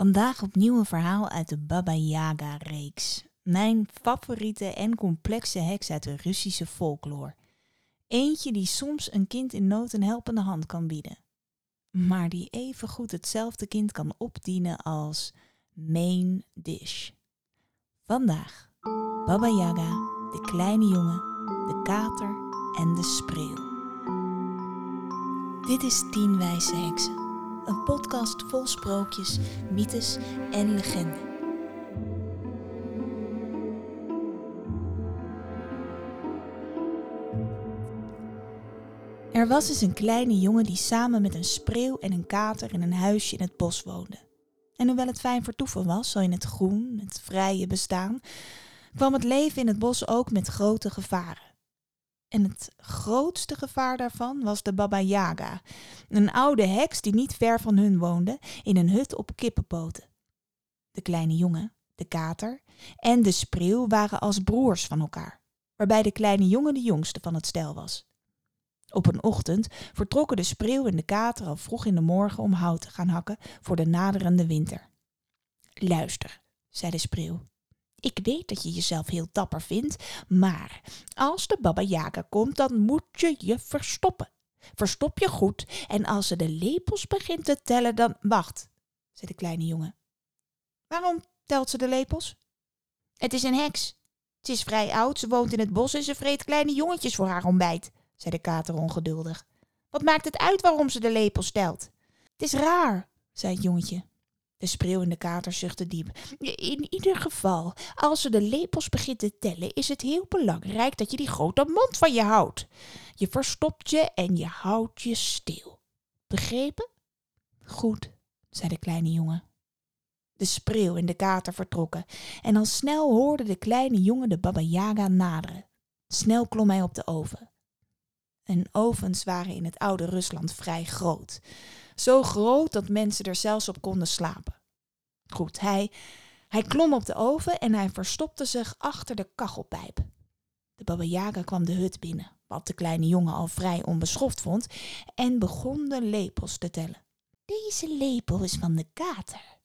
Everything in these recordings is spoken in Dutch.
Vandaag opnieuw een verhaal uit de Baba Yaga-reeks. Mijn favoriete en complexe heks uit de Russische folklore. Eentje die soms een kind in nood een helpende hand kan bieden. Maar die evengoed hetzelfde kind kan opdienen als main dish. Vandaag Baba Yaga, de kleine jongen, de kater en de spreeuw. Dit is Tien Wijze Heksen, een podcast vol sprookjes, mythes en legenden. Er was eens een kleine jongen die samen met een spreeuw en een kater in een huisje in het bos woonde. En hoewel het fijn vertoeven was, zo in het groen, het vrije bestaan, kwam het leven in het bos ook met grote gevaren. En het grootste gevaar daarvan was de Baba Yaga, een oude heks die niet ver van hun woonde, in een hut op kippenpoten. De kleine jongen, de kater en de spreeuw waren als broers van elkaar, waarbij de kleine jongen de jongste van het stel was. Op een ochtend vertrokken de spreeuw en de kater al vroeg in de morgen om hout te gaan hakken voor de naderende winter. Luister, zei de spreeuw. Ik weet dat je jezelf heel dapper vindt, maar als de Baba komt, dan moet je je verstoppen. Verstop je goed en als ze de lepels begint te tellen, dan... Wacht, zei de kleine jongen. Waarom telt ze de lepels? Het is een heks. Ze is vrij oud, ze woont in het bos en ze vreet kleine jongetjes voor haar ontbijt, zei de kater ongeduldig. Wat maakt het uit waarom ze de lepels telt? Het is raar, zei het jongetje. De spreeuw en de kater zuchtten diep. In ieder geval, als ze de lepels begint te tellen, is het heel belangrijk dat je die grote mond van je houdt. Je verstopt je en je houdt je stil. Begrepen? Goed, zei de kleine jongen. De spreeuw en de kater vertrokken en al snel hoorde de kleine jongen de Baba Yaga naderen. Snel klom hij op de oven. En ovens waren in het oude Rusland vrij groot. Zo groot dat mensen er zelfs op konden slapen. Goed, hij, hij klom op de oven en hij verstopte zich achter de kachelpijp. De Baba Yaga kwam de hut binnen, wat de kleine jongen al vrij onbeschoft vond, en begon de lepels te tellen. Deze lepel is van de kater.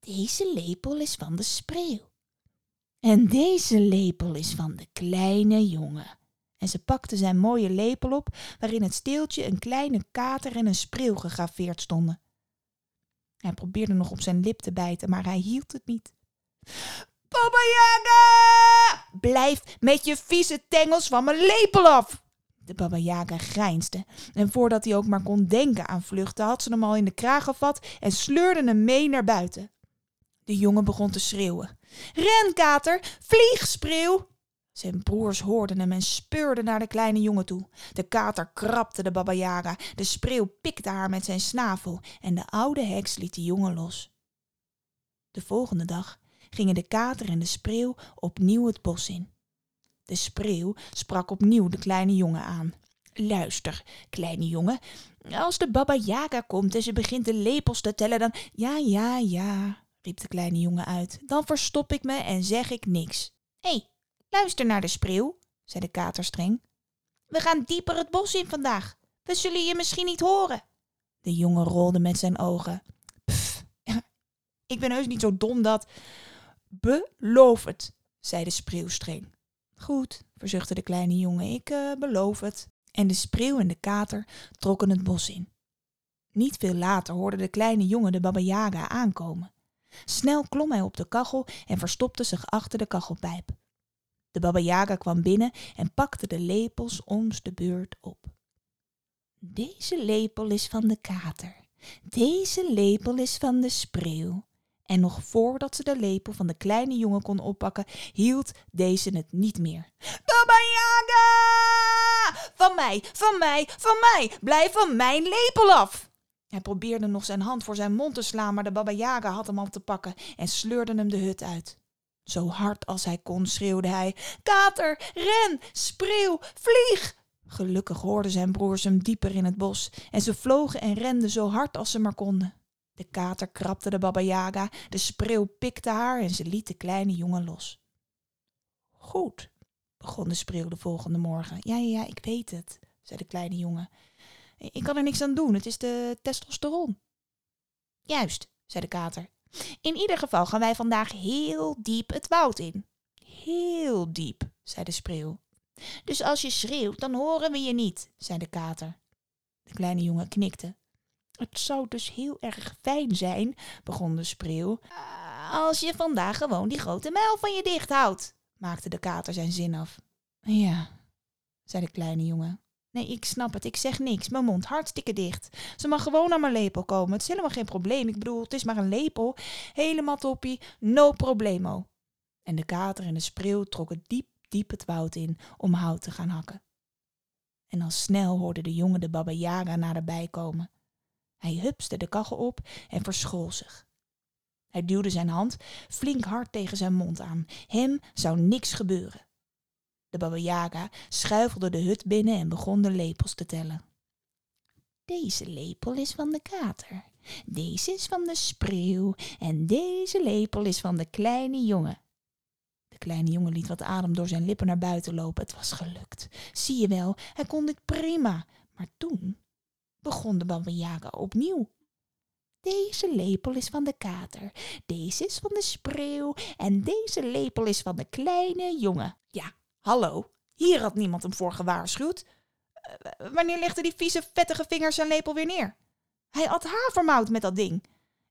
Deze lepel is van de spreeuw. En deze lepel is van de kleine jongen. En ze pakte zijn mooie lepel op, waarin het steeltje een kleine kater en een spreeuw gegraveerd stonden. Hij probeerde nog op zijn lip te bijten, maar hij hield het niet. Baba Yaga! Blijf met je vieze tengels van mijn lepel af! De Baba Yaga grijnsde en voordat hij ook maar kon denken aan vluchten, had ze hem al in de kraag gevat en sleurde hem mee naar buiten. De jongen begon te schreeuwen. Ren, kater! Vlieg, spreeuw! Zijn broers hoorden hem en speurden naar de kleine jongen toe. De kater krabde de Baba Yaga, de spreeuw pikte haar met zijn snavel en de oude heks liet de jongen los. De volgende dag gingen de kater en de spreeuw opnieuw het bos in. De spreeuw sprak opnieuw de kleine jongen aan. Luister, kleine jongen, als de Baba Yaga komt en ze begint de lepels te tellen, dan... Ja, ja, ja, riep de kleine jongen uit. Dan verstop ik me en zeg ik niks. Hé, hey, Luister naar de spreeuw, zei de kater streng. We gaan dieper het bos in vandaag. We zullen je misschien niet horen. De jongen rolde met zijn ogen. Pff, ik ben heus niet zo dom dat. Beloof het, zei de spreeuw streng. Goed, verzuchtte de kleine jongen, ik uh, beloof het. En de spreeuw en de kater trokken het bos in. Niet veel later hoorde de kleine jongen de Baba Yaga aankomen. Snel klom hij op de kachel en verstopte zich achter de kachelpijp. De Baba Yaga kwam binnen en pakte de lepels ons de beurt op. Deze lepel is van de kater. Deze lepel is van de spreeuw. En nog voordat ze de lepel van de kleine jongen kon oppakken, hield deze het niet meer. Baba Yaga! Van mij, van mij, van mij! Blijf van mijn lepel af! Hij probeerde nog zijn hand voor zijn mond te slaan, maar de Baba Yaga had hem al te pakken en sleurde hem de hut uit. Zo hard als hij kon schreeuwde hij: Kater, ren, spreeuw, vlieg! Gelukkig hoorden zijn broers hem dieper in het bos en ze vlogen en renden zo hard als ze maar konden. De kater krabde de Baba Yaga, de spreeuw pikte haar en ze liet de kleine jongen los. Goed, begon de spreeuw de volgende morgen. Ja, ja, ja, ik weet het, zei de kleine jongen. Ik kan er niks aan doen, het is de testosteron. Juist, zei de kater. In ieder geval gaan wij vandaag heel diep het woud in. Heel diep, zei de spreeuw. Dus als je schreeuwt, dan horen we je niet, zei de kater. De kleine jongen knikte. Het zou dus heel erg fijn zijn, begon de spreeuw, als je vandaag gewoon die grote muil van je dicht houdt, maakte de kater zijn zin af. Ja, zei de kleine jongen. Nee, ik snap het. Ik zeg niks. Mijn mond hartstikke dicht. Ze mag gewoon naar mijn lepel komen. Het is helemaal geen probleem. Ik bedoel, het is maar een lepel. Helemaal toppie. No problemo. En de kater en de spreeuw trokken diep, diep het woud in om hout te gaan hakken. En al snel hoorde de jongen de Baba Yaga naderbij komen. Hij hupste de kachel op en verschool zich. Hij duwde zijn hand flink hard tegen zijn mond aan. Hem zou niks gebeuren. De Baba Yaga schuifelde de hut binnen en begon de lepels te tellen. Deze lepel is van de kater, deze is van de spreeuw en deze lepel is van de kleine jongen. De kleine jongen liet wat adem door zijn lippen naar buiten lopen. Het was gelukt. Zie je wel, hij kon dit prima. Maar toen begon de Baba Yaga opnieuw. Deze lepel is van de kater, deze is van de spreeuw en deze lepel is van de kleine jongen. Hallo, hier had niemand hem voor gewaarschuwd. Uh, wanneer legde die vieze, vettige vingers zijn lepel weer neer? Hij had havermout met dat ding.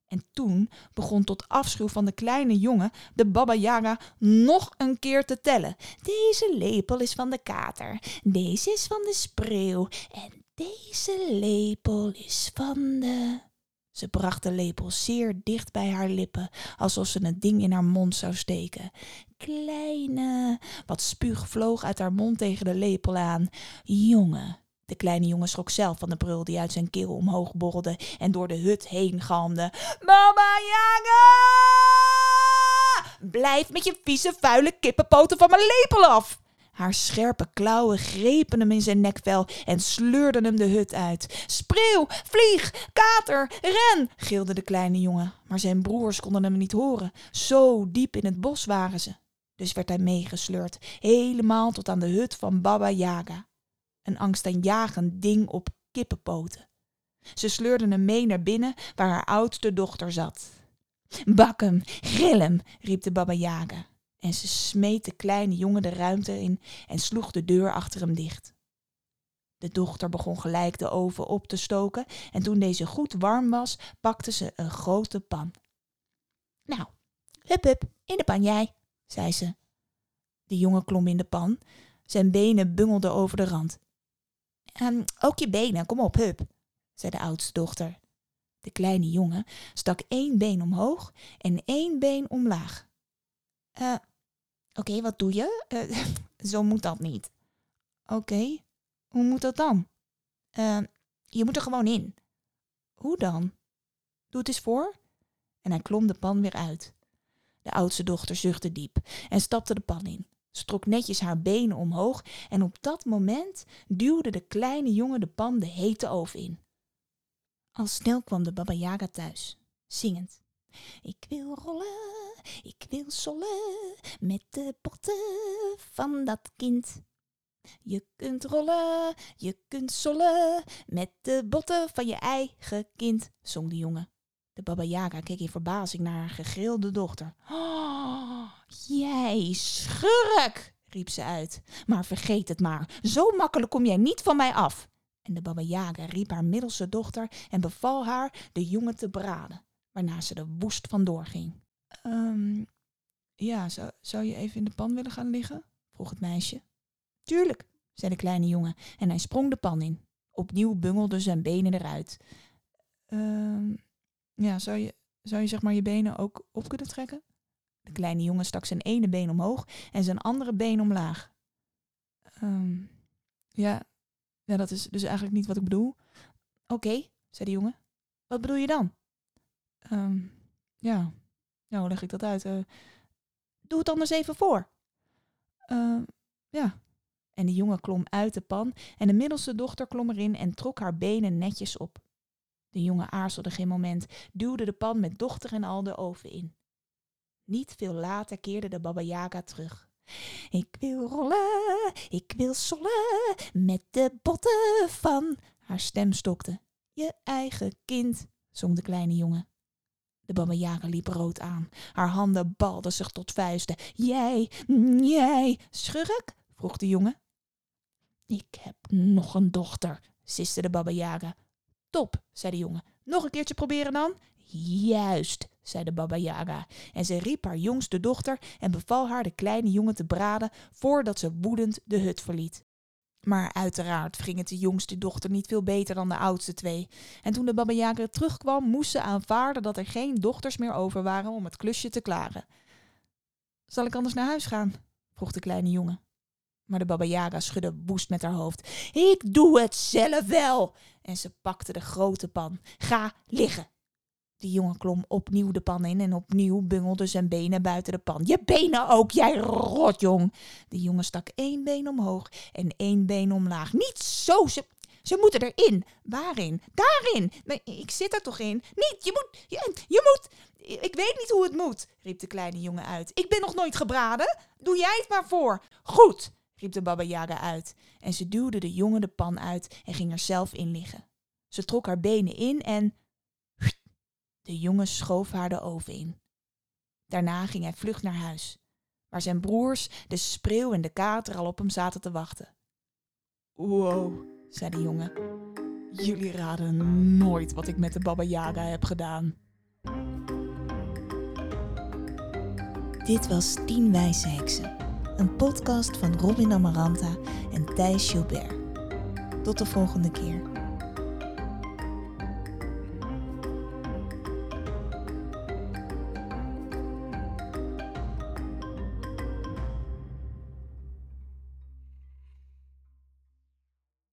En toen begon tot afschuw van de kleine jongen de Baba Yaga nog een keer te tellen. Deze lepel is van de kater, deze is van de spreeuw en deze lepel is van de... Ze bracht de lepel zeer dicht bij haar lippen, alsof ze het ding in haar mond zou steken. Kleine, wat spuug vloog uit haar mond tegen de lepel aan. Jongen. De kleine jongen schrok zelf van de brul die uit zijn keel omhoog borrelde en door de hut heen galmde. Mama Yaga! Blijf met je vieze, vuile kippenpoten van mijn lepel af! Haar scherpe klauwen grepen hem in zijn nekvel en sleurden hem de hut uit. Spreeuw, vlieg, kater, ren, gilde de kleine jongen. Maar zijn broers konden hem niet horen. Zo diep in het bos waren ze. Dus werd hij meegesleurd, helemaal tot aan de hut van Baba Yaga. Een angstaanjagend ding op kippenpoten. Ze sleurden hem mee naar binnen waar haar oudste dochter zat. Bak hem, grill hem, riep de Baba Yaga en ze smeet de kleine jongen de ruimte in en sloeg de deur achter hem dicht. De dochter begon gelijk de oven op te stoken en toen deze goed warm was, pakte ze een grote pan. Nou, hup hup, in de pan jij, zei ze. De jongen klom in de pan. Zijn benen bungelden over de rand. Um, ook je benen, kom op, hup, zei de oudste dochter. De kleine jongen stak één been omhoog en één been omlaag. Uh, Oké, wat doe je? Uh, zo moet dat niet. Oké, hoe moet dat dan? Uh, je moet er gewoon in. Hoe dan? Doe het eens voor. En hij klom de pan weer uit. De oudste dochter zuchtte diep en stapte de pan in, strok netjes haar benen omhoog en op dat moment duwde de kleine jongen de pan de hete oven in. Al snel kwam de Baba Yaga thuis, zingend. Ik wil rollen, ik wil sollen met de potten van dat kind. Je kunt rollen, je kunt sollen met de botten van je eigen kind, zong de jongen. De Baba Yaga keek in verbazing naar haar gegrilde dochter. Oh, jij schurk, riep ze uit. Maar vergeet het maar, zo makkelijk kom jij niet van mij af. En de Baba Yaga riep haar middelste dochter en beval haar de jongen te braden waarna ze er woest vandoor ging. Um, ja, zou, zou je even in de pan willen gaan liggen? vroeg het meisje. Tuurlijk, zei de kleine jongen en hij sprong de pan in. Opnieuw bungelde zijn benen eruit. Um, ja, zou je, zou je zeg maar je benen ook op kunnen trekken? De kleine jongen stak zijn ene been omhoog en zijn andere been omlaag. Um, ja, ja, dat is dus eigenlijk niet wat ik bedoel. Oké, zei de jongen. Wat bedoel je dan? Um, ja, nou, leg ik dat uit? Uh, doe het anders even voor. Uh, ja. En de jongen klom uit de pan en de middelste dochter klom erin en trok haar benen netjes op. De jongen aarzelde geen moment, duwde de pan met dochter en al de oven in. Niet veel later keerde de Baba Yaga terug. Ik wil rollen, ik wil sollen, met de botten van... Haar stem stokte. Je eigen kind, zong de kleine jongen. De Yaga liep rood aan. Haar handen balden zich tot vuisten. Jij, jij, schurk? vroeg de jongen. Ik heb nog een dochter, siste de Yaga. Top, zei de jongen. Nog een keertje proberen dan? Juist, zei de Baba Yaga. En ze riep haar jongste dochter en beval haar de kleine jongen te braden voordat ze woedend de hut verliet. Maar uiteraard ging het de jongste dochter niet veel beter dan de oudste twee. En toen de Baba Yaga terugkwam, moest ze aanvaarden dat er geen dochters meer over waren om het klusje te klaren. Zal ik anders naar huis gaan? vroeg de kleine jongen. Maar de Baba Yaga schudde woest met haar hoofd. Ik doe het zelf wel. En ze pakte de grote pan. Ga liggen. De jongen klom opnieuw de pan in en opnieuw bungelde zijn benen buiten de pan. Je benen ook, jij rotjong. De jongen stak één been omhoog en één been omlaag. Niet zo, ze, ze moeten erin. Waarin? Daarin. Nee, ik zit er toch in? Niet, je moet, je, moet. Ik weet niet hoe het moet, riep de kleine jongen uit. Ik ben nog nooit gebraden. Doe jij het maar voor. Goed, riep de Baba Yaga uit. En ze duwde de jongen de pan uit en ging er zelf in liggen. Ze trok haar benen in en... De jongen schoof haar de oven in. Daarna ging hij vlug naar huis, waar zijn broers, de spreeuw en de kater al op hem zaten te wachten. Wow, zei de jongen. Jullie raden nooit wat ik met de Baba Yaga heb gedaan. Dit was Tien Wijze Heksen, een podcast van Robin Amaranta en Thijs Gilbert. Tot de volgende keer.